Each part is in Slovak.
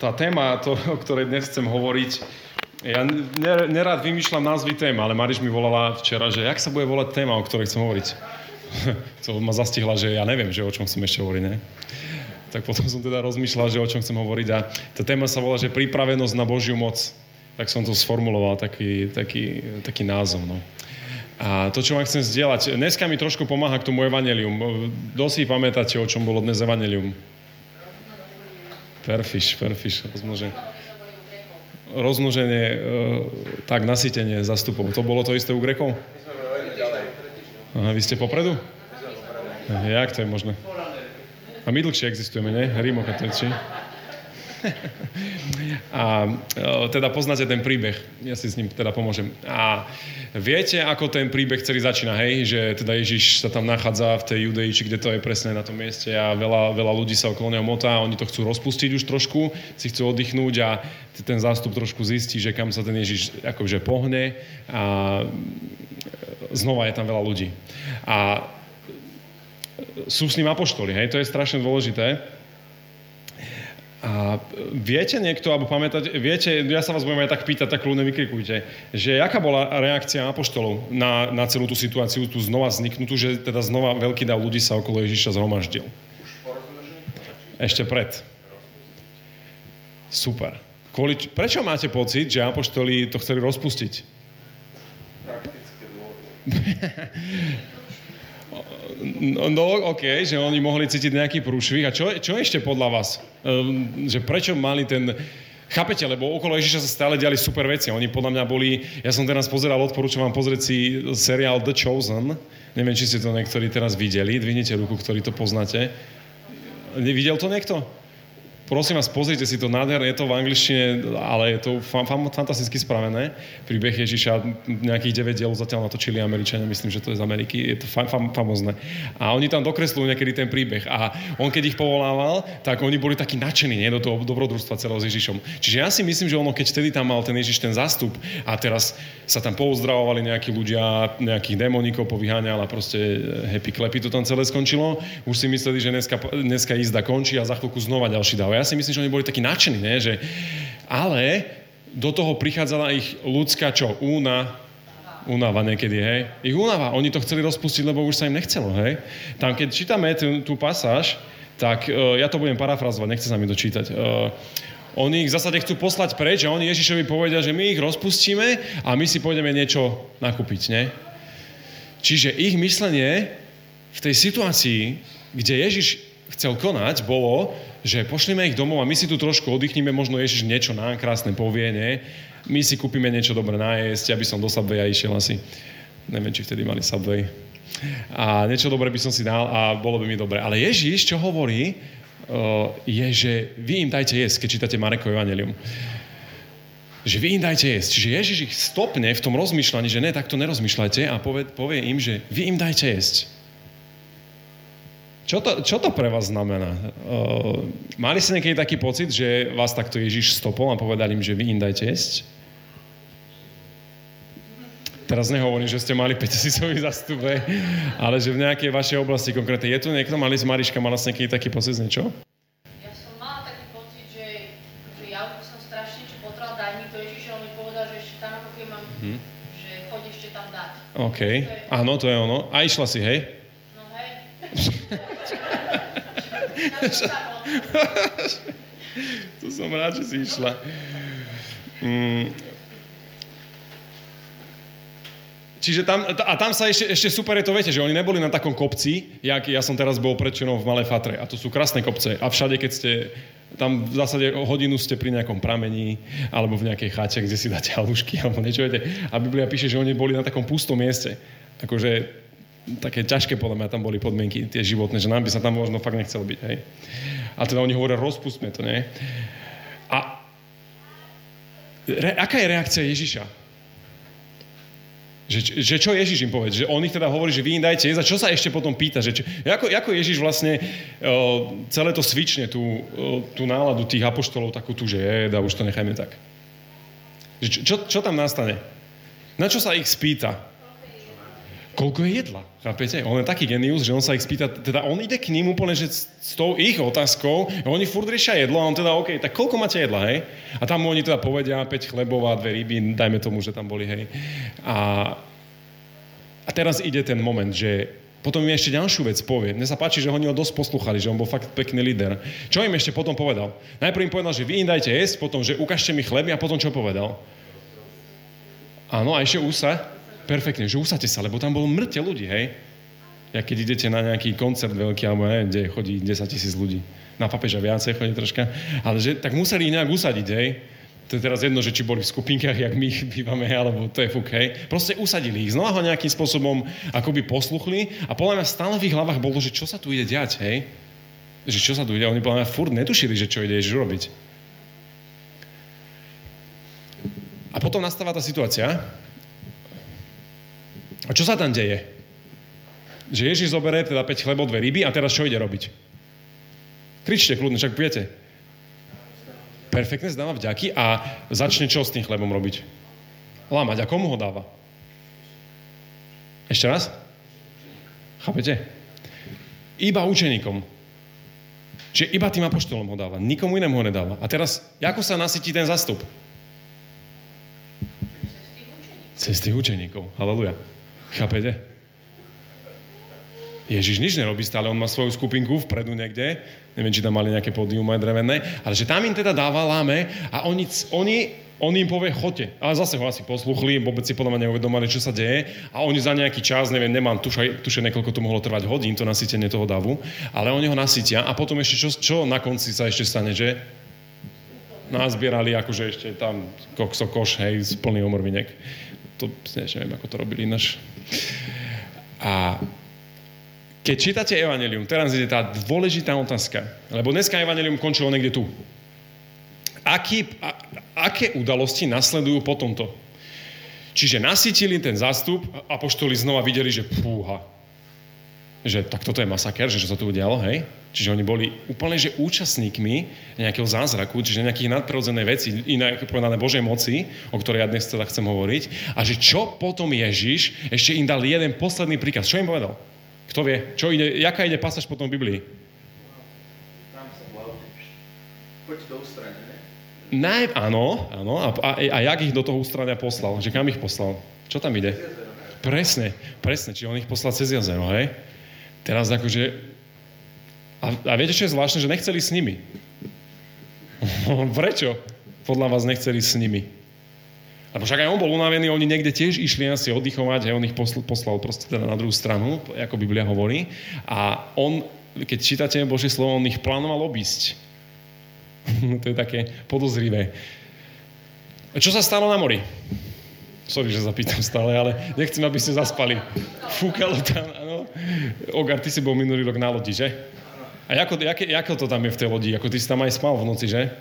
tá téma, to, o ktorej dnes chcem hovoriť, ja nerad vymýšľam názvy tém, ale Mariš mi volala včera, že jak sa bude volať téma, o ktorej chcem hovoriť. to ma zastihla, že ja neviem, že o čom chcem ešte hovoriť, ne? Tak potom som teda rozmýšľal, že o čom chcem hovoriť a tá téma sa volá, že pripravenosť na Božiu moc. Tak som to sformuloval, taký, taký, taký názov, no. A to, čo vám chcem zdieľať, dneska mi trošku pomáha k tomu evanelium. Dosť si pamätáte, o čom bolo dnes evanelium? Perfiš, perfiš, rozmnoženie. Rozmnoženie, e, tak, nasytenie zastupov. To bolo to isté u Grekov? Aha, vy ste popredu? Jak to je možné? A my dlhšie existujeme, nie? Rímokatolíci. A e, teda poznáte ten príbeh, ja si s ním teda pomôžem. A viete, ako ten príbeh celý začína, hej? Že teda Ježiš sa tam nachádza v tej Judei, či kde to je presne na tom mieste a veľa, veľa ľudí sa okolo neho motá oni to chcú rozpustiť už trošku, si chcú oddychnúť a ten zástup trošku zistí, že kam sa ten Ježiš akože pohne a znova je tam veľa ľudí. A sú s ním apoštoli, hej? To je strašne dôležité a viete niekto, alebo pamätať, viete, ja sa vás budem aj tak pýtať, tak kľudne vykrikujte, že aká bola reakcia apoštolov na, na celú tú situáciu, tu znova vzniknutú, že teda znova veľký dav ľudí sa okolo Ježiša zhromaždil. Ešte pred. Super. Kvôli, prečo máte pocit, že apoštoli to chceli rozpustiť? Praktické No, no, OK, že oni mohli cítiť nejaký prúšvih. A čo, čo ešte podľa vás? Um, že prečo mali ten... Chápete, lebo okolo Ježiša sa stále diali super veci. Oni podľa mňa boli... Ja som teraz pozeral, odporúčam vám pozrieť si seriál The Chosen. Neviem, či ste to niektorí teraz videli. Dvihnite ruku, ktorí to poznáte. Videl to niekto? Prosím vás, pozrite si to nádherné, je to v angličtine, ale je to fa- fa- fantasticky spravené. Príbeh Ježiša, nejakých 9 dielov zatiaľ natočili Američania, myslím, že to je z Ameriky, je to fa- fa- famozne. A oni tam dokresľujú niekedy ten príbeh. A on keď ich povolával, tak oni boli takí nadšení nie, do toho dobrodružstva celého s Ježišom. Čiže ja si myslím, že ono, keď vtedy tam mal ten Ježiš ten zástup a teraz sa tam pouzdravovali nejakí ľudia, nejakých démonikov povyháňal a proste happy klepy to tam celé skončilo, už si mysleli, že dneska, dneska jízda končí a za chvíľku znova ďalší dáv si myslím, že oni boli takí nadšení, ne? Že, ale do toho prichádzala ich ľudská čo? Úna, únava niekedy, hej? Ich únava, oni to chceli rozpustiť, lebo už sa im nechcelo, hej? Tam, keď čítame tú, tú pasáž, tak uh, ja to budem parafrazovať, nechce sa mi to čítať. Uh, oni ich v zásade chcú poslať preč a oni Ježišovi povedia, že my ich rozpustíme a my si pôjdeme niečo nakúpiť, ne? Čiže ich myslenie v tej situácii, kde Ježiš chcel konať, bolo, že pošlime ich domov a my si tu trošku oddychneme, možno Ježiš niečo nám krásne povie, nie? My si kúpime niečo dobré nájsť, aby som do Subwaya išiel asi. Neviem, či vtedy mali Subway. A niečo dobré by som si dal a bolo by mi dobre. Ale Ježiš, čo hovorí, je, že vy im dajte jesť, keď čítate Marekov Evangelium. Že vy im dajte jesť. Čiže Ježiš ich stopne v tom rozmýšľaní, že ne, takto nerozmýšľajte a povie, povie im, že vy im dajte jesť. Čo to, čo to pre vás znamená? Uh, mali ste niekedy taký pocit, že vás takto Ježiš stopol a povedal im, že vy im dajte jesť? Teraz nehovorím, že ste mali 5000 zastupe, ale že v nejakej vašej oblasti konkrétne. Je tu niekto, mali Mariška, mala ste niekedy taký pocit z niečo? Dať. OK, áno, to je ono. A išla si, hej? to som rád, že si išla. Mm. Čiže tam, a tam sa ešte, ešte super je to, viete, že oni neboli na takom kopci, jak ja som teraz bol predčenom v Malej Fatre. A to sú krásne kopce. A všade, keď ste, tam v zásade hodinu ste pri nejakom pramení, alebo v nejakej chate, kde si dáte halušky, alebo niečo, viete. A Biblia píše, že oni boli na takom pustom mieste. Akože také ťažké podľa mňa tam boli podmienky tie životné, že nám by sa tam možno fakt nechcelo byť, hej. A teda oni hovoria, rozpustme to, nie? A re, aká je reakcia Ježiša? Že, že čo Ježiš im povie? Že on ich teda hovorí, že vy im dajte jesť a čo sa ešte potom pýta? Že čo, ako, ako Ježiš vlastne o, celé to svične, tú, o, tú náladu tých apoštolov takú tu, že je, a už to nechajme tak. Že čo, čo tam nastane? Na čo sa ich spýta? Koľko je jedla. Chápete? On je taký genius, že on sa ich spýta, teda on ide k ním úplne, že s tou ich otázkou, oni furt riešia jedlo a on teda, OK, tak koľko máte jedla, hej? A tam oni teda povedia 5 chlebov a dve ryby, dajme tomu, že tam boli, hej. A, a teraz ide ten moment, že potom mi ešte ďalšiu vec povie. Mne sa páči, že oni ho dosť posluchali, že on bol fakt pekný líder. Čo im ešte potom povedal? Najprv im povedal, že vy im dajte jesť, potom, že ukážte mi chleby a potom čo povedal? Áno, a ešte úsa perfektne, že usadte sa, lebo tam bolo mŕte ľudí, hej. Ja keď idete na nejaký koncert veľký, alebo neviem, kde chodí 10 tisíc ľudí. Na papeža viacej chodí troška. Ale že, tak museli ich nejak usadiť, hej. To je teraz jedno, že či boli v skupinkách, jak my bývame, alebo to je fuk, hej. Proste usadili ich. Znova ho nejakým spôsobom akoby posluchli a podľa mňa stále v ich hlavách bolo, že čo sa tu ide diať, hej. Že čo sa tu ide. Oni podľa mňa furt netušili, že čo ide Ježiš robiť. A potom nastáva tá situácia, a čo sa tam deje? Že Ježiš zoberie teda 5 chlebov, dve ryby a teraz čo ide robiť? Kričte kľudne, však viete. Perfektne zdáva vďaky a začne čo s tým chlebom robiť? Lámať. A komu ho dáva? Ešte raz? Chápete? Iba učeníkom. Čiže iba tým apoštolom ho dáva. Nikomu inému ho nedáva. A teraz, ako sa nasytí ten zastup? Cez tých učeníkov. Halleluja. Chápete? Ježiš nič nerobí stále, on má svoju skupinku vpredu niekde, neviem, či tam mali nejaké pódium aj drevené, ale že tam im teda dáva láme a oni, oni, on im povie, choďte. Ale zase ho asi posluchli, vôbec si podľa mňa neuvedomali, čo sa deje a oni za nejaký čas, neviem, nemám tušaj, tušaj, niekoľko to mohlo trvať hodín, to nasytenie toho davu, ale oni ho nasytia a potom ešte čo, čo na konci sa ešte stane, že nazbierali akože ešte tam kokso koš, hej, plný omrvinek to neviem, ako to robili ináč. A keď čítate Evangelium, teraz je tá dôležitá otázka, lebo dneska Evangelium končilo niekde tu. Aký, a, aké udalosti nasledujú po tomto? Čiže nasytili ten zástup a poštoli znova videli, že púha. Že tak toto je masaker, že čo sa tu udialo, hej? Čiže oni boli úplne, že účastníkmi nejakého zázraku, čiže nejakých nadprirodzené veci, inak povedané Božej moci, o ktorej ja dnes teda chcem hovoriť. A že čo potom Ježiš ešte im dal jeden posledný príkaz. Čo im povedal? Kto vie? Čo ide, jaká ide pasáž potom v Biblii? Tam sa Poď do ústrania, Naj, áno, áno. A, a, a jak ich do toho ústrania poslal? Že kam ich poslal? Čo tam ide? Presne, presne. Čiže on ich poslal cez jazero, hej? Teraz akože a, a viete, čo je zvláštne? Že nechceli s nimi. Prečo? Podľa vás nechceli s nimi. Lebo však aj on bol unavený, oni niekde tiež išli asi oddychovať, aj on ich poslal, poslal proste teda na druhú stranu, ako Biblia hovorí. A on, keď čítate Božie slovo, on ich plánoval obísť. to je také podozrivé. Čo sa stalo na mori? Sorry, že zapýtam stále, ale nechcem, aby ste zaspali. Fúkalo tam, áno. Ogar, ty si bol minulý rok na lodi, že? A ako, aké, ako to tam je v tej lodi? Ako ty si tam aj spal v noci, že?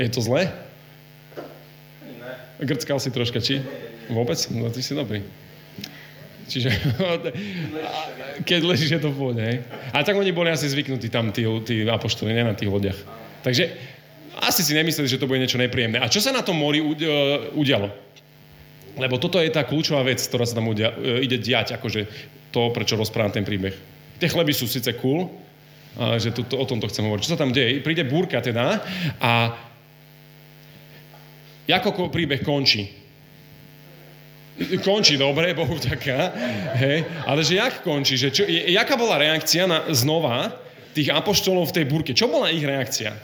Je to zlé? Ne. Grckal si troška, či? Vôbec? No ty si dobrý. Čiže keď ležíš, je to v pohode, hej? Ale tak oni boli asi zvyknutí tam, tí, tí apoštoli, ne na tých lodiach. Takže asi si nemysleli, že to bude niečo nepríjemné. A čo sa na tom mori e, udialo? Lebo toto je tá kľúčová vec, ktorá sa tam udia, e, ide diať, akože to, prečo rozprávam ten príbeh. Tie chleby sú síce cool, že tu, to, o tomto chcem hovoriť. Čo sa tam deje? Príde búrka teda a ako príbeh končí? Končí dobre, Bohu vďaka, hej, ale že jak končí? Že čo, jaká bola reakcia na, znova tých apoštolov v tej búrke? Čo bola ich reakcia?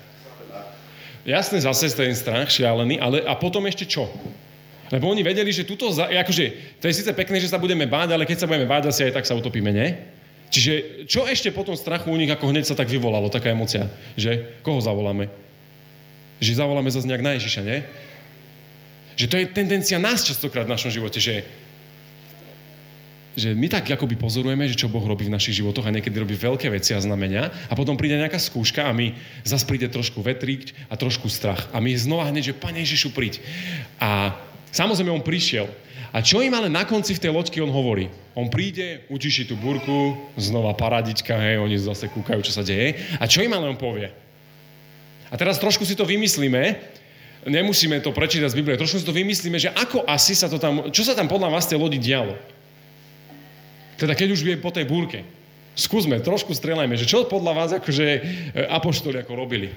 Jasne, zase ten strach šialený, ale a potom ešte čo? Lebo oni vedeli, že tuto, akože, to je síce pekné, že sa budeme báť, ale keď sa budeme báť, asi aj tak sa utopíme, nie? Čiže čo ešte po tom strachu u nich ako hneď sa tak vyvolalo, taká emocia? Že koho zavoláme? Že zavoláme zase nejak na Ježiša, nie? Že to je tendencia nás častokrát v našom živote, že že my tak akoby pozorujeme, že čo Boh robí v našich životoch a niekedy robí veľké veci a znamenia a potom príde nejaká skúška a my zase príde trošku vetrík a trošku strach. A my znova hneď, že Pane Ježišu, príď. A samozrejme on prišiel. A čo im ale na konci v tej loďke on hovorí? On príde, utiší tú burku, znova paradička, hej, oni zase kúkajú, čo sa deje. A čo im ale on povie? A teraz trošku si to vymyslíme, nemusíme to prečítať z Biblie, trošku si to vymyslíme, že ako asi sa to tam, čo sa tam podľa vás tej lodi dialo? Teda keď už je po tej búrke. Skúsme, trošku strelajme, že čo podľa vás akože e, apoštoli ako robili?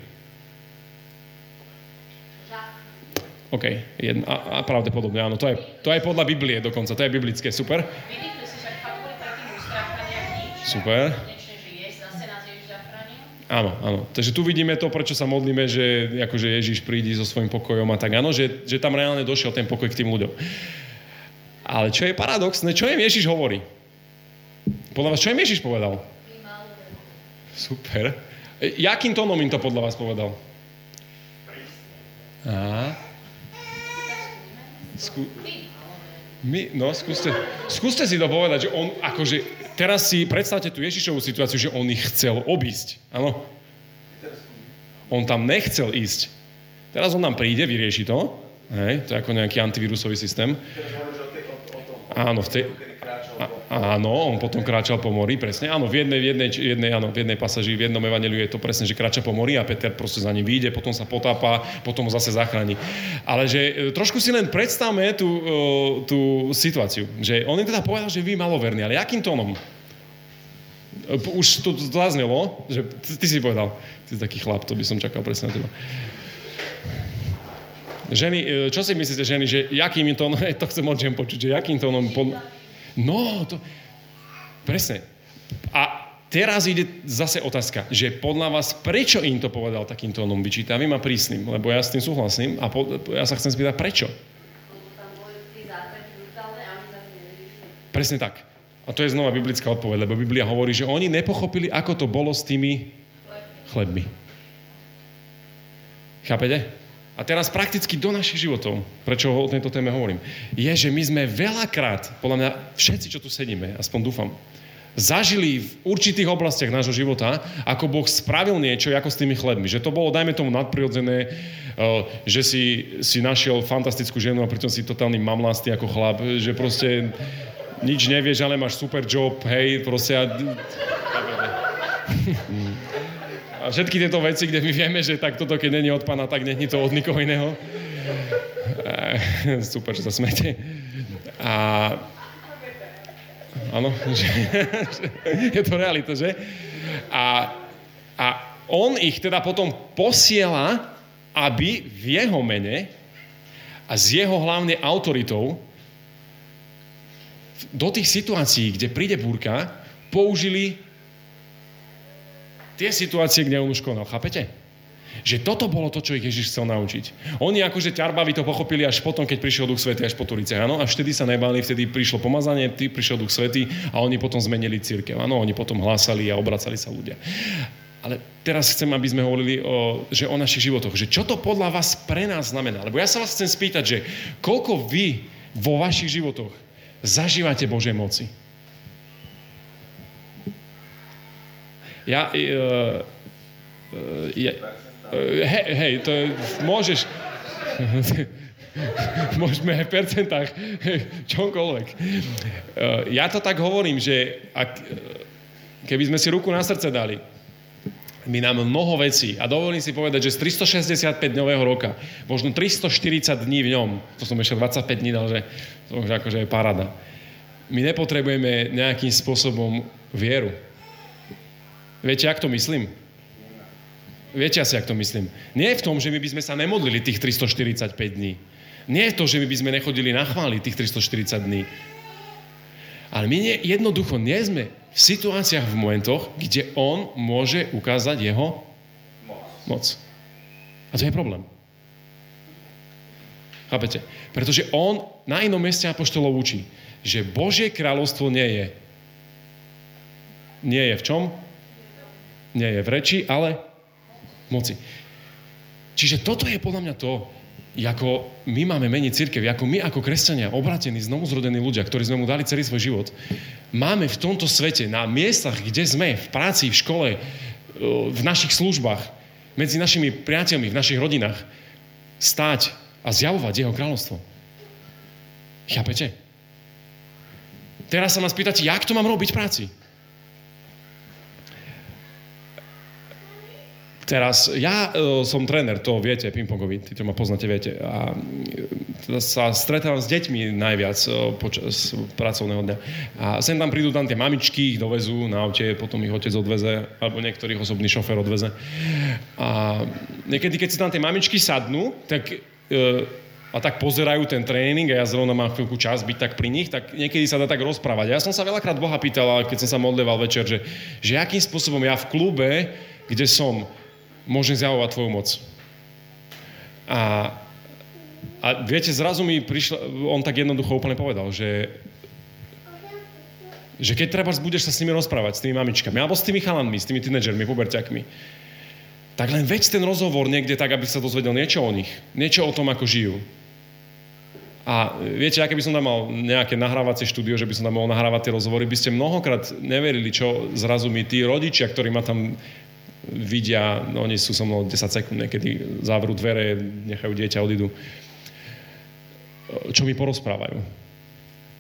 OK, jedna, a, a pravdepodobne áno, to je, to je podľa Biblie dokonca, to je biblické, super. Super. Áno, áno. Takže tu vidíme to, prečo sa modlíme, že akože Ježiš príde so svojím pokojom a tak áno, že, že tam reálne došiel ten pokoj k tým ľuďom. Ale čo je paradoxné, čo im Ježiš hovorí? Podľa vás, čo im Ježiš povedal? Super. E, Jakým tónom im to podľa vás povedal? Á. Skú... My, no, skúste, skúste si to povedať, že on akože, teraz si predstavte tú Ježišovú situáciu, že on ich chcel obísť. Áno? On tam nechcel ísť. Teraz on nám príde, vyrieši to. Hej, to je ako nejaký antivírusový systém. Áno, v tej, áno, on potom kráčal po mori, presne. Áno, v jednej, v jednej, v jednej, áno, v jednej pasaži, v jednom evaneliu je to presne, že kráča po mori a Peter proste za ním vyjde, potom sa potápa, potom ho zase zachráni. Ale že e, trošku si len predstavme tú, e, tú situáciu, že on im teda povedal, že vy maloverní, ale jakým tónom? E, Už to zaznelo, že ty, ty si povedal, ty si taký chlap, to by som čakal presne na teba. Ženy, čo si myslíte, ženy, že jakým tónom, to chcem od počuť, že jakým tónom... Pod... No, to... Presne. A teraz ide zase otázka, že podľa vás, prečo im to povedal takým tónom vyčítavým a prísnym? Lebo ja s tým súhlasím a po, ja sa chcem spýtať, prečo? Presne tak. A to je znova biblická odpoveď, lebo Biblia hovorí, že oni nepochopili, ako to bolo s tými chlebmi. Chápete? A teraz prakticky do našich životov, prečo o tejto téme hovorím, je, že my sme veľakrát, podľa mňa všetci, čo tu sedíme, aspoň dúfam, zažili v určitých oblastiach nášho života, ako Boh spravil niečo ako s tými chlebmi. Že to bolo, dajme tomu, nadprirodzené, eh, že si, si našiel fantastickú ženu a pritom si totálny mamlastý ako chlap, že proste nič nevieš, ale máš super job, hej, proste a... A všetky tieto veci, kde my vieme, že tak toto, keď není od pána, tak není to od nikoho iného. E, super, že sa smete. A... Áno, že, je to realita, že? A, a on ich teda potom posiela, aby v jeho mene a s jeho hlavne autoritou do tých situácií, kde príde búrka, použili tie situácie, kde on už konal. Chápete? Že toto bolo to, čo ich Ježiš chcel naučiť. Oni akože ťarbaví to pochopili až potom, keď prišiel Duch Svetý až po Turice. Áno, až vtedy sa nebáli, vtedy prišlo pomazanie, vtedy prišiel Duch Svetý a oni potom zmenili církev. Áno, oni potom hlásali a obracali sa ľudia. Ale teraz chcem, aby sme hovorili o, že o našich životoch. Že čo to podľa vás pre nás znamená? Lebo ja sa vás chcem spýtať, že koľko vy vo vašich životoch zažívate Božej moci? Ja, uh, uh, ja, uh, hej, hej, to je, môžeš, môžeme aj v percentách, čomkoľvek. Ja to tak hovorím, že ak, keby sme si ruku na srdce dali, my nám mnoho vecí, a dovolím si povedať, že z 365 dňového roka, možno 340 dní v ňom, to som ešte 25 dní dal, že to už akože je parada, my nepotrebujeme nejakým spôsobom vieru. Viete, jak to myslím? Viete asi, jak to myslím? Nie je v tom, že my by sme sa nemodlili tých 345 dní. Nie je to, že my by sme nechodili na chváli tých 340 dní. Ale my nie, jednoducho nie sme v situáciách, v momentoch, kde on môže ukázať jeho moc. A to je problém. Chápete? Pretože on na inom mieste apoštolov učí, že Božie kráľovstvo nie je. Nie je v čom? Nie je v reči, ale moci. Čiže toto je podľa mňa to, ako my máme meniť církev, ako my ako kresťania, obratení, znovuzrodení ľudia, ktorí sme mu dali celý svoj život, máme v tomto svete, na miestach, kde sme, v práci, v škole, v našich službách, medzi našimi priateľmi, v našich rodinách, stáť a zjavovať jeho kráľovstvo. Chápete? Teraz sa ma spýtate, jak to mám robiť v práci? Teraz, ja uh, som tréner, to viete, pingpongový, tí, čo ma poznáte, viete. A e, teda sa stretávam s deťmi najviac uh, počas pracovného dňa. A sem tam prídu tam tie mamičky, ich dovezú na aute, potom ich otec odveze, alebo niektorých osobný šofér odveze. A niekedy, keď si tam tie mamičky sadnú, tak uh, a tak pozerajú ten tréning a ja zrovna mám chvíľku čas byť tak pri nich, tak niekedy sa dá tak rozprávať. Ja som sa veľakrát Boha pýtal, keď som sa modlieval večer, že, že akým spôsobom ja v klube, kde som, môžem zjavovať tvoju moc. A, a viete, zrazu mi prišla, on tak jednoducho úplne povedal, že že keď treba budeš sa s nimi rozprávať, s tými mamičkami, alebo s tými chalanmi, s tými tínedžermi, puberťakmi, tak len veď ten rozhovor niekde tak, aby sa dozvedel niečo o nich. Niečo o tom, ako žijú. A viete, aké by som tam mal nejaké nahrávacie štúdio, že by som tam mohol nahrávať tie rozhovory, by ste mnohokrát neverili, čo zrazu mi tí rodičia, ktorí ma tam vidia, no oni sú so mnou 10 sekúnd, niekedy zavrú dvere, nechajú dieťa, odídu, čo mi porozprávajú.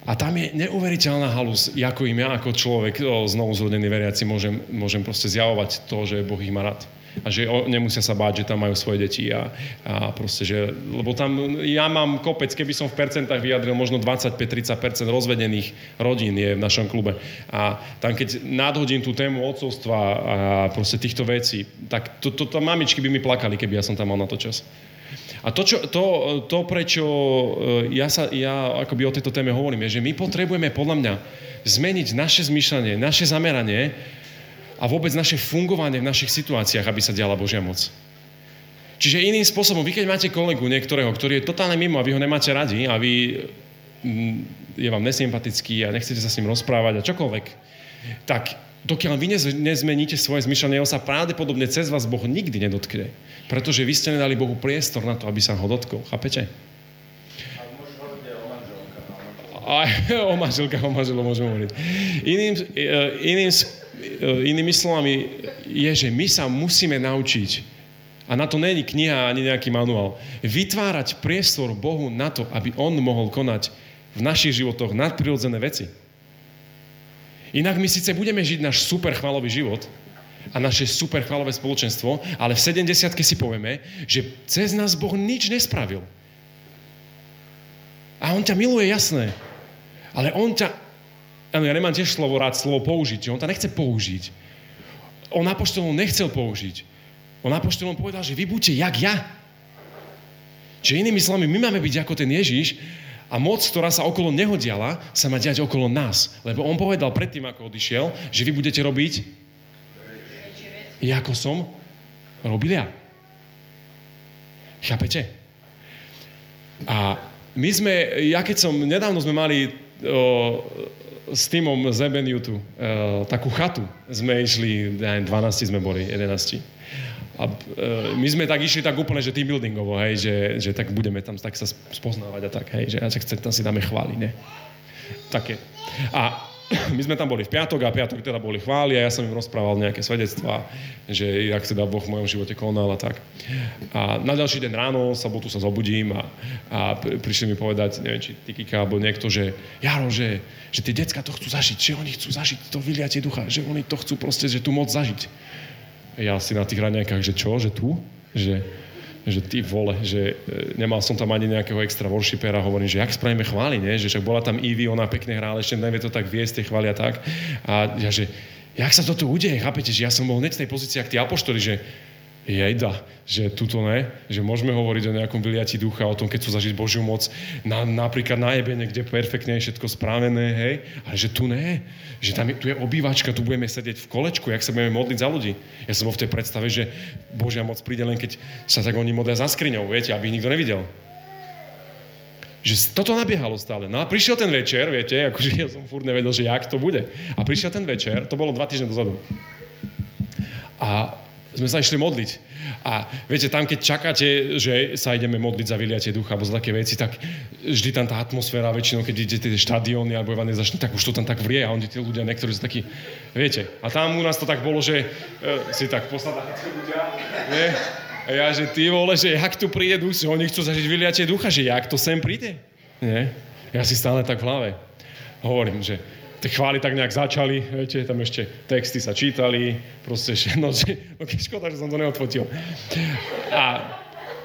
A tam je neuveriteľná halus, ako im ja ako človek, znovu zrodený veriaci, môžem, môžem proste zjavovať to, že Boh ich má rád a že nemusia sa báť, že tam majú svoje deti a, a proste, že, lebo tam ja mám kopec, keby som v percentách vyjadril, možno 25-30% rozvedených rodín je v našom klube. A tam keď nadhodím tú tému otcovstva a proste týchto vecí, tak to, to, to mamičky by mi plakali, keby ja som tam mal na to čas. A to, čo, to, to prečo e, ja, sa, ja akoby o tejto téme hovorím, je, že my potrebujeme podľa mňa zmeniť naše zmýšľanie, naše zameranie a vôbec naše fungovanie v našich situáciách, aby sa diala Božia moc. Čiže iným spôsobom, vy keď máte kolegu niektorého, ktorý je totálne mimo a vy ho nemáte radi a vy mm, je vám nesympatický a nechcete sa s ním rozprávať a čokoľvek, tak dokiaľ vy nezmeníte svoje zmyšľanie, on sa pravdepodobne cez vás Boh nikdy nedotkne. Pretože vy ste nedali Bohu priestor na to, aby sa ho dotkol. Chápete? Aj o manželkách, o manželov môžem hovoriť. Iným, e, iným inými slovami, je, že my sa musíme naučiť, a na to není kniha ani nejaký manuál, vytvárať priestor Bohu na to, aby On mohol konať v našich životoch nadprirodzené veci. Inak my síce budeme žiť náš super chvalový život a naše super chvalové spoločenstvo, ale v 70 si povieme, že cez nás Boh nič nespravil. A On ťa miluje, jasné. Ale On ťa Áno, ja nemám tiež slovo rád slovo použiť. On to nechce použiť. On apoštolom nechcel použiť. On apoštolom povedal, že vy buďte jak ja. Čiže inými slovami, my máme byť ako ten Ježiš a moc, ktorá sa okolo neho diala, sa má diať okolo nás. Lebo on povedal predtým, ako odišiel, že vy budete robiť ako som robil ja. Chápete? A my sme, ja keď som, nedávno sme mali o, s týmom z Ebeniutu, uh, takú chatu sme išli, ja 12 sme boli, 11. A uh, my sme tak išli tak úplne, že team buildingovo, hej, že, že tak budeme tam tak sa spoznávať a tak, hej, že chce, tam si dáme chváli, ne? Také. A my sme tam boli v piatok a piatok teda boli chváli a ja som im rozprával nejaké svedectvá, že jak teda Boh v mojom živote konal a tak. A na ďalší deň ráno, sobotu sa zobudím a, a prišli mi povedať, neviem, či Tikika alebo niekto, že Jaro, že, že tie decka to chcú zažiť, že oni chcú zažiť to vyliatie ducha, že oni to chcú proste, že tu moc zažiť. Ja si na tých raňajkách, že čo, že tu? Že, že ty vole, že e, nemal som tam ani nejakého extra worshipera, hovorím, že jak spravíme chváli, nie? že však bola tam Ivy, ona pekne hrála, ešte nevie to tak viesť, tie chváli a tak. A ja, že jak sa toto udeje, chápete, že ja som bol hneď v tej pozícii, ak tí apoštoli, že jejda, že tuto ne, že môžeme hovoriť o nejakom vyliati ducha, o tom, keď chcú zažiť Božiu moc, na, napríklad na jebene, kde perfektne je všetko správené, hej, ale že tu ne, že tam je, tu je obývačka, tu budeme sedieť v kolečku, jak sa budeme modliť za ľudí. Ja som bol v tej predstave, že Božia moc príde len keď sa tak oni modlia za skriňou, viete, aby ich nikto nevidel. Že toto nabiehalo stále. No a prišiel ten večer, viete, akože ja som furt nevedel, že jak to bude. A prišiel ten večer, to bolo dva týždne dozadu. A sme sa išli modliť. A viete, tam keď čakáte, že sa ideme modliť za vyliatie ducha alebo za také veci, tak vždy tam tá atmosféra, väčšinou keď idete tie štadióny alebo evangelizačné, tak už to tam tak vrie a oni tí ľudia, niektorí sú takí, viete. A tam u nás to tak bolo, že uh, si tak posadáte ľudia, nie? A ja, že ty vole, že jak tu príde duch, že oni chcú zažiť vyliatie ducha, že jak to sem príde? Nie? Ja si stále tak v hlave hovorím, že tie chvály tak nejak začali, viete, tam ešte texty sa čítali, proste, no, že, no škoda, že som to neodfotil. A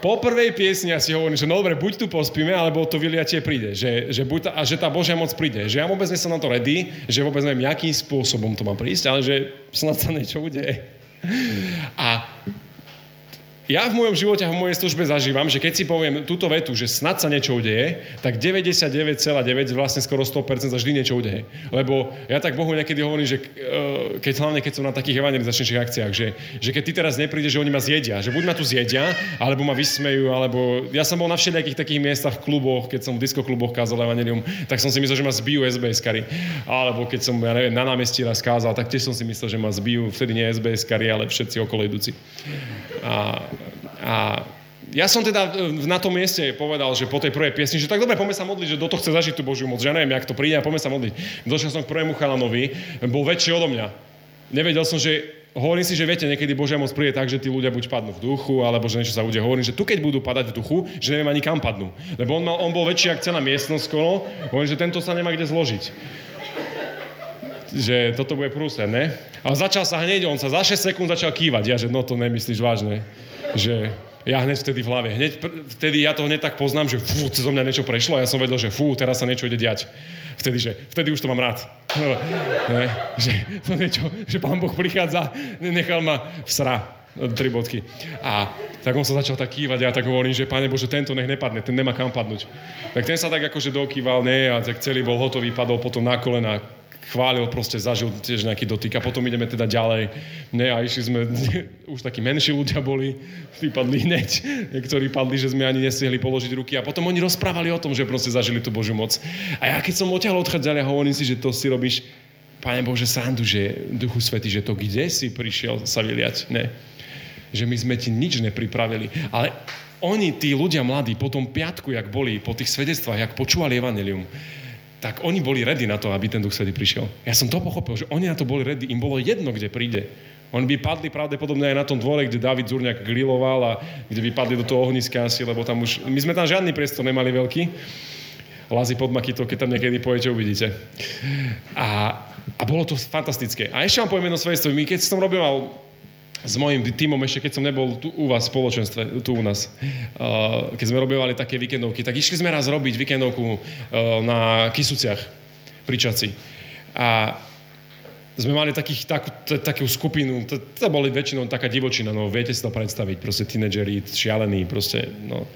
po prvej piesni ja si hovorím, že no dobre, buď tu pospíme, alebo to vyliatie príde. Že, že, buď ta, a že tá Božia moc príde. Že ja vôbec nie som na to ready, že vôbec neviem, akým spôsobom to má prísť, ale že snad sa niečo udeje. A ja v mojom živote a v mojej službe zažívam, že keď si poviem túto vetu, že snad sa niečo udeje, tak 99,9, vlastne skoro 100% sa vždy niečo udeje. Lebo ja tak Bohu niekedy hovorím, že e, keď hlavne keď som na takých evangelizačných akciách, že, že keď ty teraz neprídeš, že oni ma zjedia, že buď ma tu zjedia, alebo ma vysmejú, alebo ja som bol na všelijakých takých miestach kluboch, keď som v diskokluboch kázal evangelium, tak som si myslel, že ma zbijú SBS-kary. Alebo keď som, ja neviem, na námestí raz kázal, tak tiež som si myslel, že ma zbijú, vtedy nie SBS-kary, ale všetci okolo idúci. A a ja som teda e, na tom mieste povedal, že po tej prvej piesni, že tak dobre, poďme sa modliť, že do chce zažiť tú Božiu moc. Že ja neviem, jak to príde, a poďme sa modliť. Došiel som k prvému chalanovi, bol väčší odo mňa. Nevedel som, že hovorím si, že viete, niekedy Božia moc príde tak, že tí ľudia buď padnú v duchu, alebo že niečo sa udeje. Hovorím, že tu keď budú padať v duchu, že neviem ani kam padnú. Lebo on, mal, on bol väčší ako celá miestnosť skoro, hovorím, že tento sa nemá kde zložiť že toto bude prúser, ne? A začal sa hneď, on sa za 6 sekúnd začal kývať. Ja, že no to nemyslíš vážne že ja hneď vtedy v hlave, hneď vtedy ja to hneď tak poznám, že fú, cez mňa niečo prešlo a ja som vedel, že fú, teraz sa niečo ide diať. Vtedy, že, vtedy už to mám rád. Ne, že to niečo, že pán Boh prichádza, nechal ma v sra, tri bodky. A tak on sa začal tak kývať a ja tak hovorím, že Pane Bože, tento nech nepadne, ten nemá kam padnúť. Tak ten sa tak akože dokýval, ne, a tak celý bol hotový, padol potom na kolena, chválil, proste zažil tiež nejaký dotyk a potom ideme teda ďalej. Ne, a išli sme, už takí menší ľudia boli, vypadli hneď, niektorí padli, že sme ani nestihli položiť ruky a potom oni rozprávali o tom, že proste zažili tú Božiu moc. A ja keď som odtiaľ odchádzal, ja hovorím si, že to si robíš, Pane Bože, srandu, že Duchu Svety, že to kde si prišiel sa vyliať, ne. Že my sme ti nič nepripravili, ale oni, tí ľudia mladí, po tom piatku, jak boli, po tých svedectvách, jak počúvali Evangelium, tak oni boli ready na to, aby ten Duch Svetý prišiel. Ja som to pochopil, že oni na to boli ready, im bolo jedno, kde príde. Oni by padli pravdepodobne aj na tom dvore, kde David Zurňák griloval a kde by padli do toho ohniska asi, lebo tam už... My sme tam žiadny priestor nemali veľký. Lazy pod Makito, keď tam niekedy pojete, uvidíte. A, a bolo to fantastické. A ešte vám poviem jedno svedectvo. My keď som robil s mojim týmom ešte, keď som nebol tu u vás v spoločenstve, tu u nás, keď sme robívali také víkendovky, tak išli sme raz robiť víkendovku uh, na Kisuciach pri Čaci. A sme mali takých, takú, t- takú skupinu, to, to boli väčšinou taká divočina, no viete si to predstaviť, proste tínedžeri, šialení, proste, no.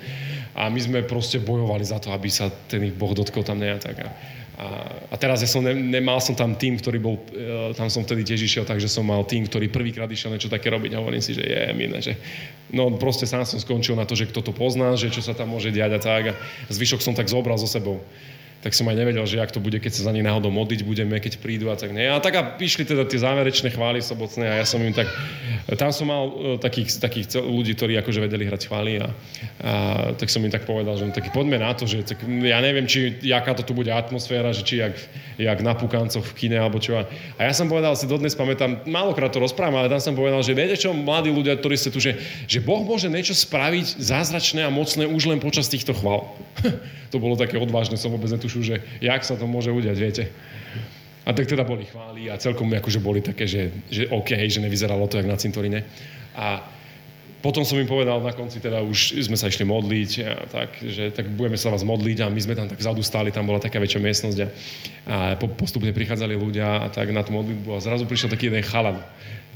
A my sme proste bojovali za to, aby sa ten ich Boh dotkol tam nejak tak. A, a teraz ja som ne, nemal som tam tým, ktorý bol, e, tam som vtedy tiež išiel, takže som mal tým, ktorý prvýkrát išiel niečo také robiť a hovorím si, že je milé, že no proste sám som skončil na to, že kto to pozná, že čo sa tam môže diať a tak. A zvyšok som tak zobral so sebou tak som aj nevedel, že ak to bude, keď sa za nich náhodou modliť budeme, keď prídu a tak nie. A tak a išli teda tie záverečné chvály sobotné a ja som im tak, tam som mal uh, takých, takých ľudí, ktorí akože vedeli hrať chvály a, a, tak som im tak povedal, že no, poďme na to, že tak, ja neviem, či jaká to tu bude atmosféra, že či jak, jak na Pukancoch v kine alebo čo. A ja som povedal, si dodnes pamätám, málokrát to rozprávam, ale tam som povedal, že viete čo, mladí ľudia, ktorí ste tu, že, že Boh môže niečo spraviť zázračné a mocné už len počas týchto chvál. to bolo také odvážne, som vôbec netušil tušu, že jak sa to môže udiať, viete. A tak teda boli chvály a celkom akože boli také, že, že OK, že nevyzeralo to jak na cintorine. A potom som im povedal na konci, teda už sme sa išli modliť, a tak, že tak budeme sa vás modliť a my sme tam tak vzadu stáli, tam bola taká väčšia miestnosť a, a postupne prichádzali ľudia a tak na tú modlitbu a zrazu prišiel taký jeden chalan.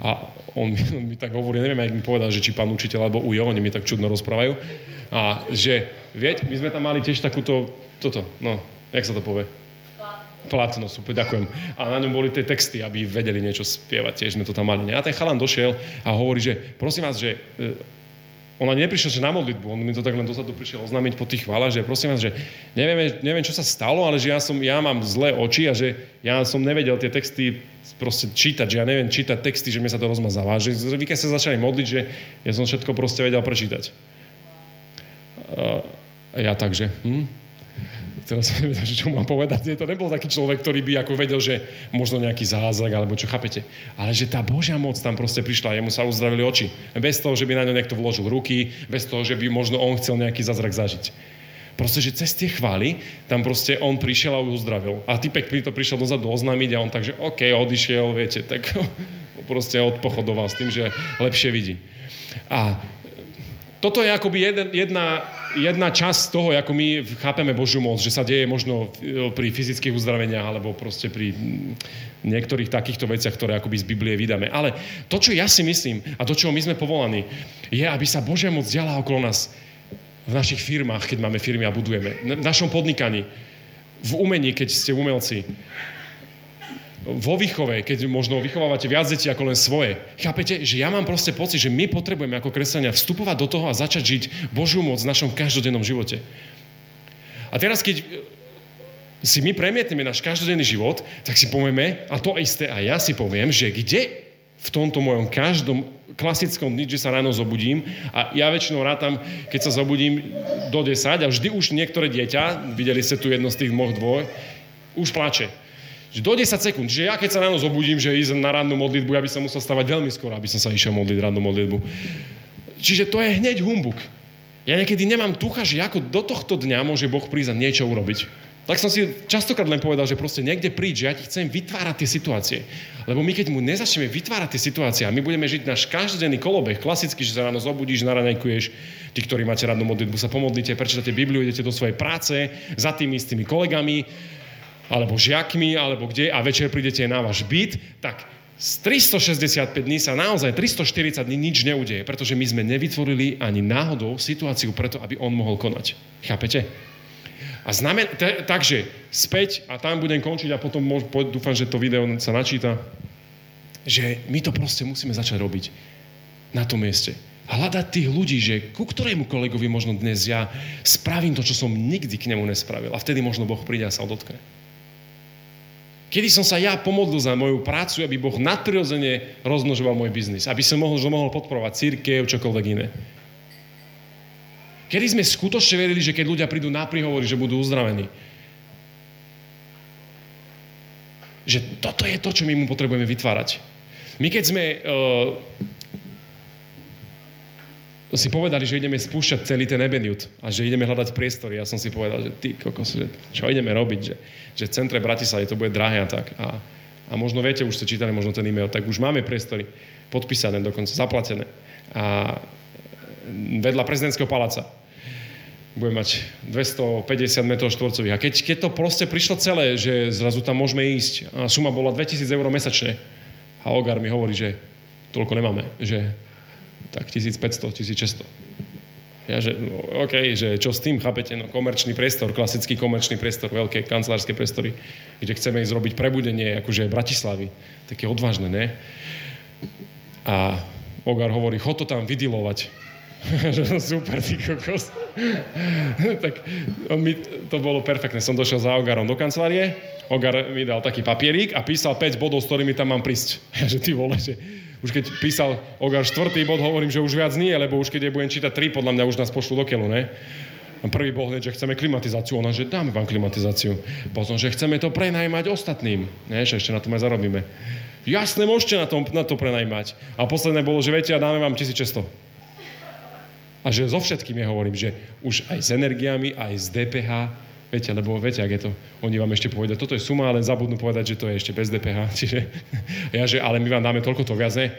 A on, on mi tak hovorí, neviem, ak mi povedal, že či pán učiteľ alebo ujo, oni mi tak čudno rozprávajú. A že, vieť, my sme tam mali tiež takúto, toto, no, jak sa to povie? Platno, super, ďakujem. A na ňom boli tie texty, aby vedeli niečo spievať, tiež sme to tam mali. A ten chalan došiel a hovorí, že prosím vás, že e, on ani že na modlitbu, on mi to tak len dozadu prišiel oznámiť po tých chválach, že prosím vás, že neviem, neviem, čo sa stalo, ale že ja, som, ja mám zlé oči a že ja som nevedel tie texty proste čítať, že ja neviem čítať texty, že mi sa to rozmazáva. Že keď sa začali modliť, že ja som všetko proste vedel prečítať. Uh, ja takže, hm? Teraz nevedel, čo mám povedať. To nebol taký človek, ktorý by ako vedel, že možno nejaký zázrak, alebo čo, chápete. Ale že tá Božia moc tam proste prišla, jemu sa uzdravili oči. Bez toho, že by na ňo niekto vložil ruky, bez toho, že by možno on chcel nejaký zázrak zažiť. Proste, že cez tie chvály, tam proste on prišiel a uzdravil. A typek pri to prišiel dozadu oznámiť a on tak, že OK, odišiel, viete, tak proste odpochodoval s tým, že lepšie vidí. A toto je akoby jeden, jedna, jedna časť toho, ako my chápeme Božiu moc, že sa deje možno pri fyzických uzdraveniach alebo proste pri niektorých takýchto veciach, ktoré akoby z Biblie vydáme. Ale to, čo ja si myslím a to, čo my sme povolaní, je, aby sa Božia moc diala okolo nás v našich firmách, keď máme firmy a budujeme, v našom podnikaní, v umení, keď ste umelci, vo výchove, keď možno vychovávate viac detí ako len svoje. Chápete, že ja mám proste pocit, že my potrebujeme ako kresťania vstupovať do toho a začať žiť Božiu moc v našom každodennom živote. A teraz, keď si my premietneme náš každodenný život, tak si povieme, a to isté aj ja si poviem, že kde v tomto mojom každom klasickom dni, že sa ráno zobudím a ja väčšinou rátam, keď sa zobudím do 10 a vždy už niektoré dieťa, videli ste tu jedno z tých moh dvoj, už plače že do 10 sekúnd. Že ja keď sa ráno zobudím, že ísť na rannú modlitbu, ja by som musel stavať veľmi skoro, aby som sa išiel modliť rannú modlitbu. Čiže to je hneď humbuk. Ja niekedy nemám tucha, že ako do tohto dňa môže Boh prísť a niečo urobiť. Tak som si častokrát len povedal, že proste niekde príď, že ja ti chcem vytvárať tie situácie. Lebo my keď mu nezačneme vytvárať tie situácie a my budeme žiť náš každodenný kolobeh, klasicky, že sa ráno zobudíš, naranejkuješ, tí, ktorí máte rannú modlitbu, sa pomodlíte, prečítate Bibliu, idete do svojej práce, za tými istými kolegami, alebo žiakmi, alebo kde a večer prídete na váš byt, tak z 365 dní sa naozaj 340 dní nič neudeje, pretože my sme nevytvorili ani náhodou situáciu preto, aby on mohol konať. Chápete? A znamen, t- takže späť, a tam budem končiť a potom môž, po, dúfam, že to video sa načíta, že my to proste musíme začať robiť na tom mieste. Hľadať tých ľudí, že ku ktorému kolegovi možno dnes ja spravím to, čo som nikdy k nemu nespravil. A vtedy možno Boh príde a sa odotkne. Kedy som sa ja pomodlil za moju prácu, aby Boh nadprirodzene rozmnožoval môj biznis, aby som mohol, že mohol podporovať církev, čokoľvek iné. Kedy sme skutočne verili, že keď ľudia prídu na príhovory, že budú uzdravení. Že toto je to, čo my mu potrebujeme vytvárať. My keď sme uh, si povedali, že ideme spúšťať celý ten Ebenjut a že ideme hľadať priestory. Ja som si povedal, že ty kokos, že čo ideme robiť, že, že v centre Bratislavy to bude drahé a tak. A, a možno viete, už ste čítali možno ten e-mail, tak už máme priestory podpísané dokonca, zaplatené. A vedľa prezidentského paláca bude mať 250 m štvorcových. A keď, keď to proste prišlo celé, že zrazu tam môžeme ísť, a suma bola 2000 eur mesačne, a Ogar mi hovorí, že toľko nemáme, že tak 1500, 1600. Ja, že, no, OK, že čo s tým, chápete, no, komerčný priestor, klasický komerčný priestor, veľké kancelárske priestory, kde chceme ísť robiť prebudenie, akože Bratislavy, také odvážne, ne? A Ogar hovorí, chod to tam vydilovať. Super, ty kokos. tak on mi, to bolo perfektné. Som došiel za Ogarom do kancelárie, Ogar mi dal taký papierík a písal 5 bodov, s ktorými tam mám prísť. že ty vole, že už keď písal Ogar štvrtý bod, hovorím, že už viac nie, lebo už keď je budem čítať tri, podľa mňa už nás pošlu do keľu, ne? A prvý bol hneď, že chceme klimatizáciu. Ona, že dáme vám klimatizáciu. Potom, že chceme to prenajmať ostatným. Ne, že ešte na tom aj zarobíme. Jasné, môžete na, tom, na to prenajmať. A posledné bolo, že viete, a dáme vám 1600. A že so všetkým ja hovorím, že už aj s energiami, aj s DPH, Viete, lebo viete, ak je to, oni vám ešte povedia, toto je suma, ale zabudnú povedať, že to je ešte bez DPH. Čiže ja, že ale my vám dáme toľko to viac, ne?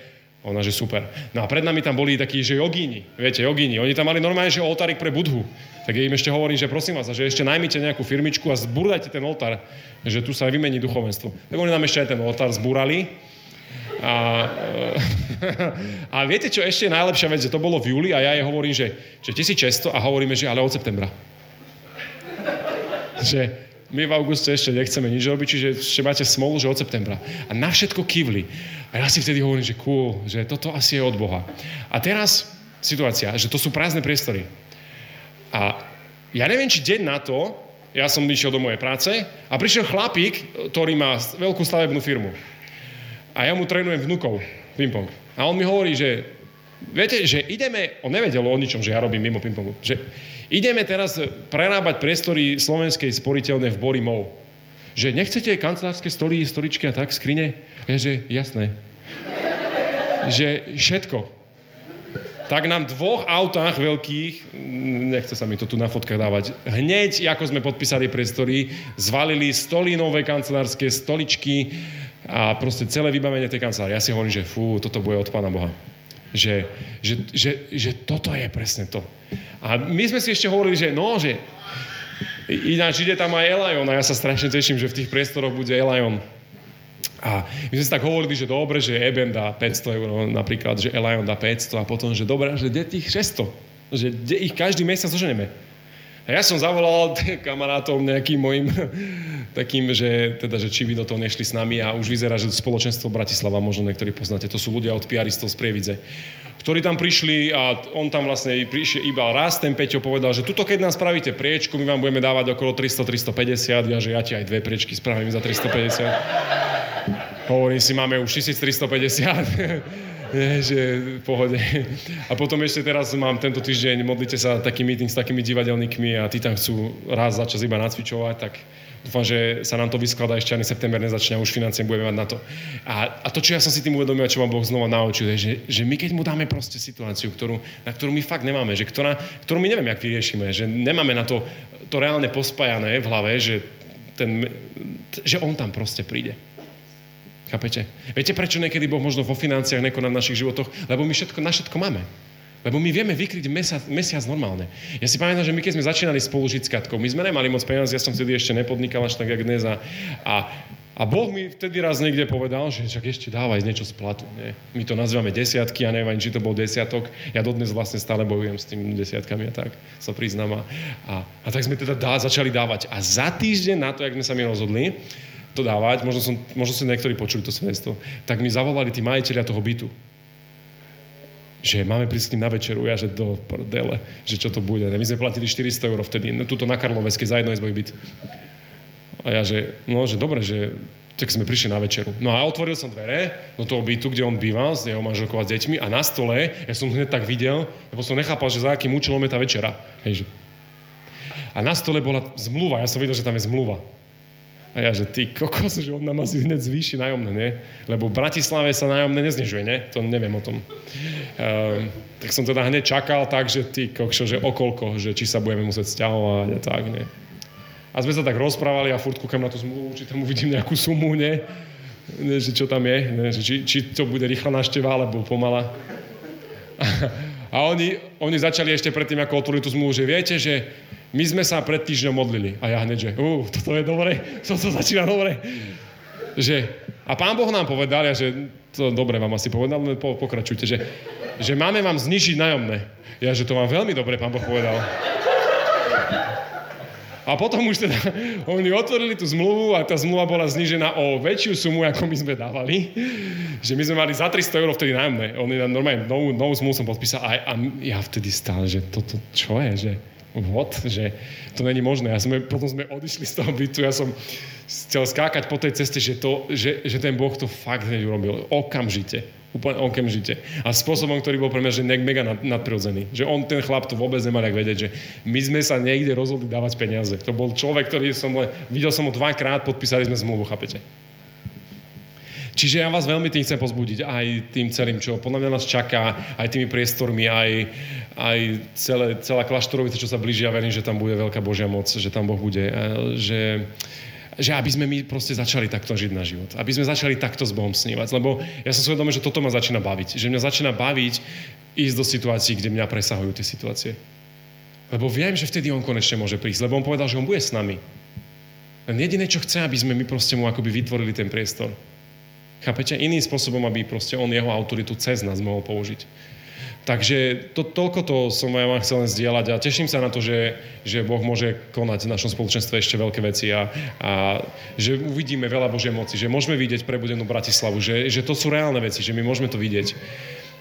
Ona, že super. No a pred nami tam boli takí, že jogíni, viete, jogíni. Oni tam mali normálne, že oltárik pre budhu. Tak im ešte hovorím, že prosím vás, že ešte najmite nejakú firmičku a zbúrajte ten oltár, že tu sa vymení duchovenstvo. Tak oni nám ešte aj ten oltár zbúrali. A, a viete, čo ešte je najlepšia vec, že to bolo v júli a ja jej hovorím, že, že 1600 a hovoríme, že ale od septembra že my v auguste ešte nechceme nič robiť, čiže ešte máte smolu, že od septembra. A na všetko kývli. A ja si vtedy hovorím, že cool, že toto asi je od Boha. A teraz situácia, že to sú prázdne priestory. A ja neviem, či deň na to, ja som išiel do mojej práce a prišiel chlapík, ktorý má veľkú stavebnú firmu. A ja mu trénujem vnúkov, ping-pong. A on mi hovorí, že viete, že ideme, on nevedel o ničom, že ja robím mimo ping-pongu, že Ideme teraz prerábať priestory slovenskej sporiteľne v Borimov. Že nechcete kancelárske stoly, stoličky a tak, skrine? Ja, že jasné. Že všetko. tak nám dvoch autách veľkých, mm, nechce sa mi to tu na fotkách dávať, hneď, ako sme podpísali priestory, zvalili stoly nové kancelárske, stoličky a proste celé vybavenie tej kancelárie. Ja si hovorím, že fú, toto bude od Pána Boha. Že, že, že, že toto je presne to. A my sme si ešte hovorili, že no, že ináč ide tam aj Elion a ja sa strašne teším, že v tých priestoroch bude Elion. A my sme si tak hovorili, že dobre, že Eben dá 500 eur napríklad, že Elion dá 500 a potom, že dobre, že kde tých 600? Že kde ich každý mesiac zoženeme. A ja som zavolal kamarátom nejakým mojim takým, že, teda, že či by do toho nešli s nami a už vyzerá, že spoločenstvo Bratislava, možno niektorí poznáte, to sú ľudia od piaristov z Prievidze, ktorí tam prišli a on tam vlastne prišiel iba raz, ten Peťo povedal, že tuto keď nám spravíte priečku, my vám budeme dávať okolo 300-350, ja že ja ti aj dve priečky spravím za 350. Hovorím si, máme už 1350. Nie, že v pohode. A potom ešte teraz mám tento týždeň, modlite sa taký meeting s takými divadelníkmi a tí tam chcú raz za čas iba nacvičovať, tak dúfam, že sa nám to vyskladá ešte ani september nezačne a už financie budeme mať na to. A, a to, čo ja som si tým uvedomil, čo vám Boh znova naučil, je, že, že my keď mu dáme proste situáciu, ktorú, na ktorú my fakt nemáme, že ktorá, ktorú my neviem, jak vyriešime, že nemáme na to, to reálne pospájané v hlave, že, ten, že on tam proste príde. Chápete? Viete, prečo niekedy Boh možno vo financiách nekoná v našich životoch? Lebo my všetko, na všetko máme. Lebo my vieme vykryť mesiac, mesiac normálne. Ja si pamätám, že my keď sme začínali spolu žiť s Katkou, my sme nemali moc peniazy, ja som vtedy ešte nepodnikal až tak, jak dnes. A, a, a Boh mi vtedy raz niekde povedal, že čak ešte dávaj niečo z platu. Nie? My to nazývame desiatky, ja neviem, či to bol desiatok. Ja dodnes vlastne stále bojujem s tými desiatkami a tak sa priznám. A, a, tak sme teda dá, začali dávať. A za týždeň na to, jak sme sa mi rozhodli, to dávať, možno, som, možno si niektorí počuli to svedstvo, tak mi zavolali tí majiteľia toho bytu že máme prísť na večeru, ja že do prdele, že čo to bude. My sme platili 400 eur vtedy, no, tuto na Karloveske za jedno byt. A ja že, no, že dobre, že tak sme prišli na večeru. No a otvoril som dvere do toho bytu, kde on býval s jeho manželkou a s deťmi a na stole, ja som hneď tak videl, lebo som nechápal, že za akým účelom je tá večera. Hej, že... A na stole bola zmluva, ja som videl, že tam je zmluva. A ja, že ty kokos, že on nám asi hneď zvýši nájomné, nie? Lebo v Bratislave sa nájomné neznižuje, nie? To neviem o tom. Um, tak som teda hneď čakal tak, že ty kokšo, že okolko, že či sa budeme musieť stiahovať a tak, nie? A sme sa tak rozprávali a furt kúkam na tú zmluvu, či tam uvidím nejakú sumu, nie? nie že čo tam je, nie? Že či, či to bude rýchla návšteva, alebo pomala. A oni, oni začali ešte predtým, ako otvorili tú zmluvu, že viete, že my sme sa pred týždňom modlili. A ja hneď, že uh, toto je dobre, toto začína dobre. Že, a pán Boh nám povedal, ja, že to dobre vám asi povedal, ale po, pokračujte, že, že máme vám znižiť nájomné. Ja, že to vám veľmi dobre pán Boh povedal. A potom už teda oni otvorili tú zmluvu a tá zmluva bola znižená o väčšiu sumu, ako my sme dávali. Že my sme mali za 300 eur vtedy nájomné. Oni normálne novú, novú zmluvu som podpísal a, a ja vtedy stále, že toto čo je, že what, že to není možné. Ja sme, potom sme odišli z toho bytu, ja som chcel skákať po tej ceste, že, to, že, že ten Boh to fakt hneď urobil. Okamžite. Úplne okamžite. A spôsobom, ktorý bol pre mňa, že mega nad, nadprirodzený. Že on, ten chlap, to vôbec nemal jak vedieť, že my sme sa niekde rozhodli dávať peniaze. To bol človek, ktorý som len, videl som ho dvakrát, podpísali sme zmluvu, chápete? Čiže ja vás veľmi tým chcem pozbudiť, aj tým celým, čo podľa mňa nás čaká, aj tými priestormi, aj, aj celé, celá kláštorovica, čo sa blíži, ja verím, že tam bude veľká Božia moc, že tam Boh bude, že, že aby sme my proste začali takto žiť na život. Aby sme začali takto s Bohom snívať. Lebo ja som si že toto ma začína baviť. Že mňa začína baviť ísť do situácií, kde mňa presahujú tie situácie. Lebo viem, že vtedy on konečne môže prísť. Lebo on povedal, že on bude s nami. Len jediné, čo chce, aby sme my proste mu akoby vytvorili ten priestor. Chápete? Iným spôsobom, aby proste on jeho autoritu cez nás mohol použiť. Takže to, toľko to som ja vám chcel len zdieľať a teším sa na to, že, že Boh môže konať v našom spoločenstve ešte veľké veci a, a že uvidíme veľa Božej moci, že môžeme vidieť prebudenú Bratislavu, že, že to sú reálne veci, že my môžeme to vidieť.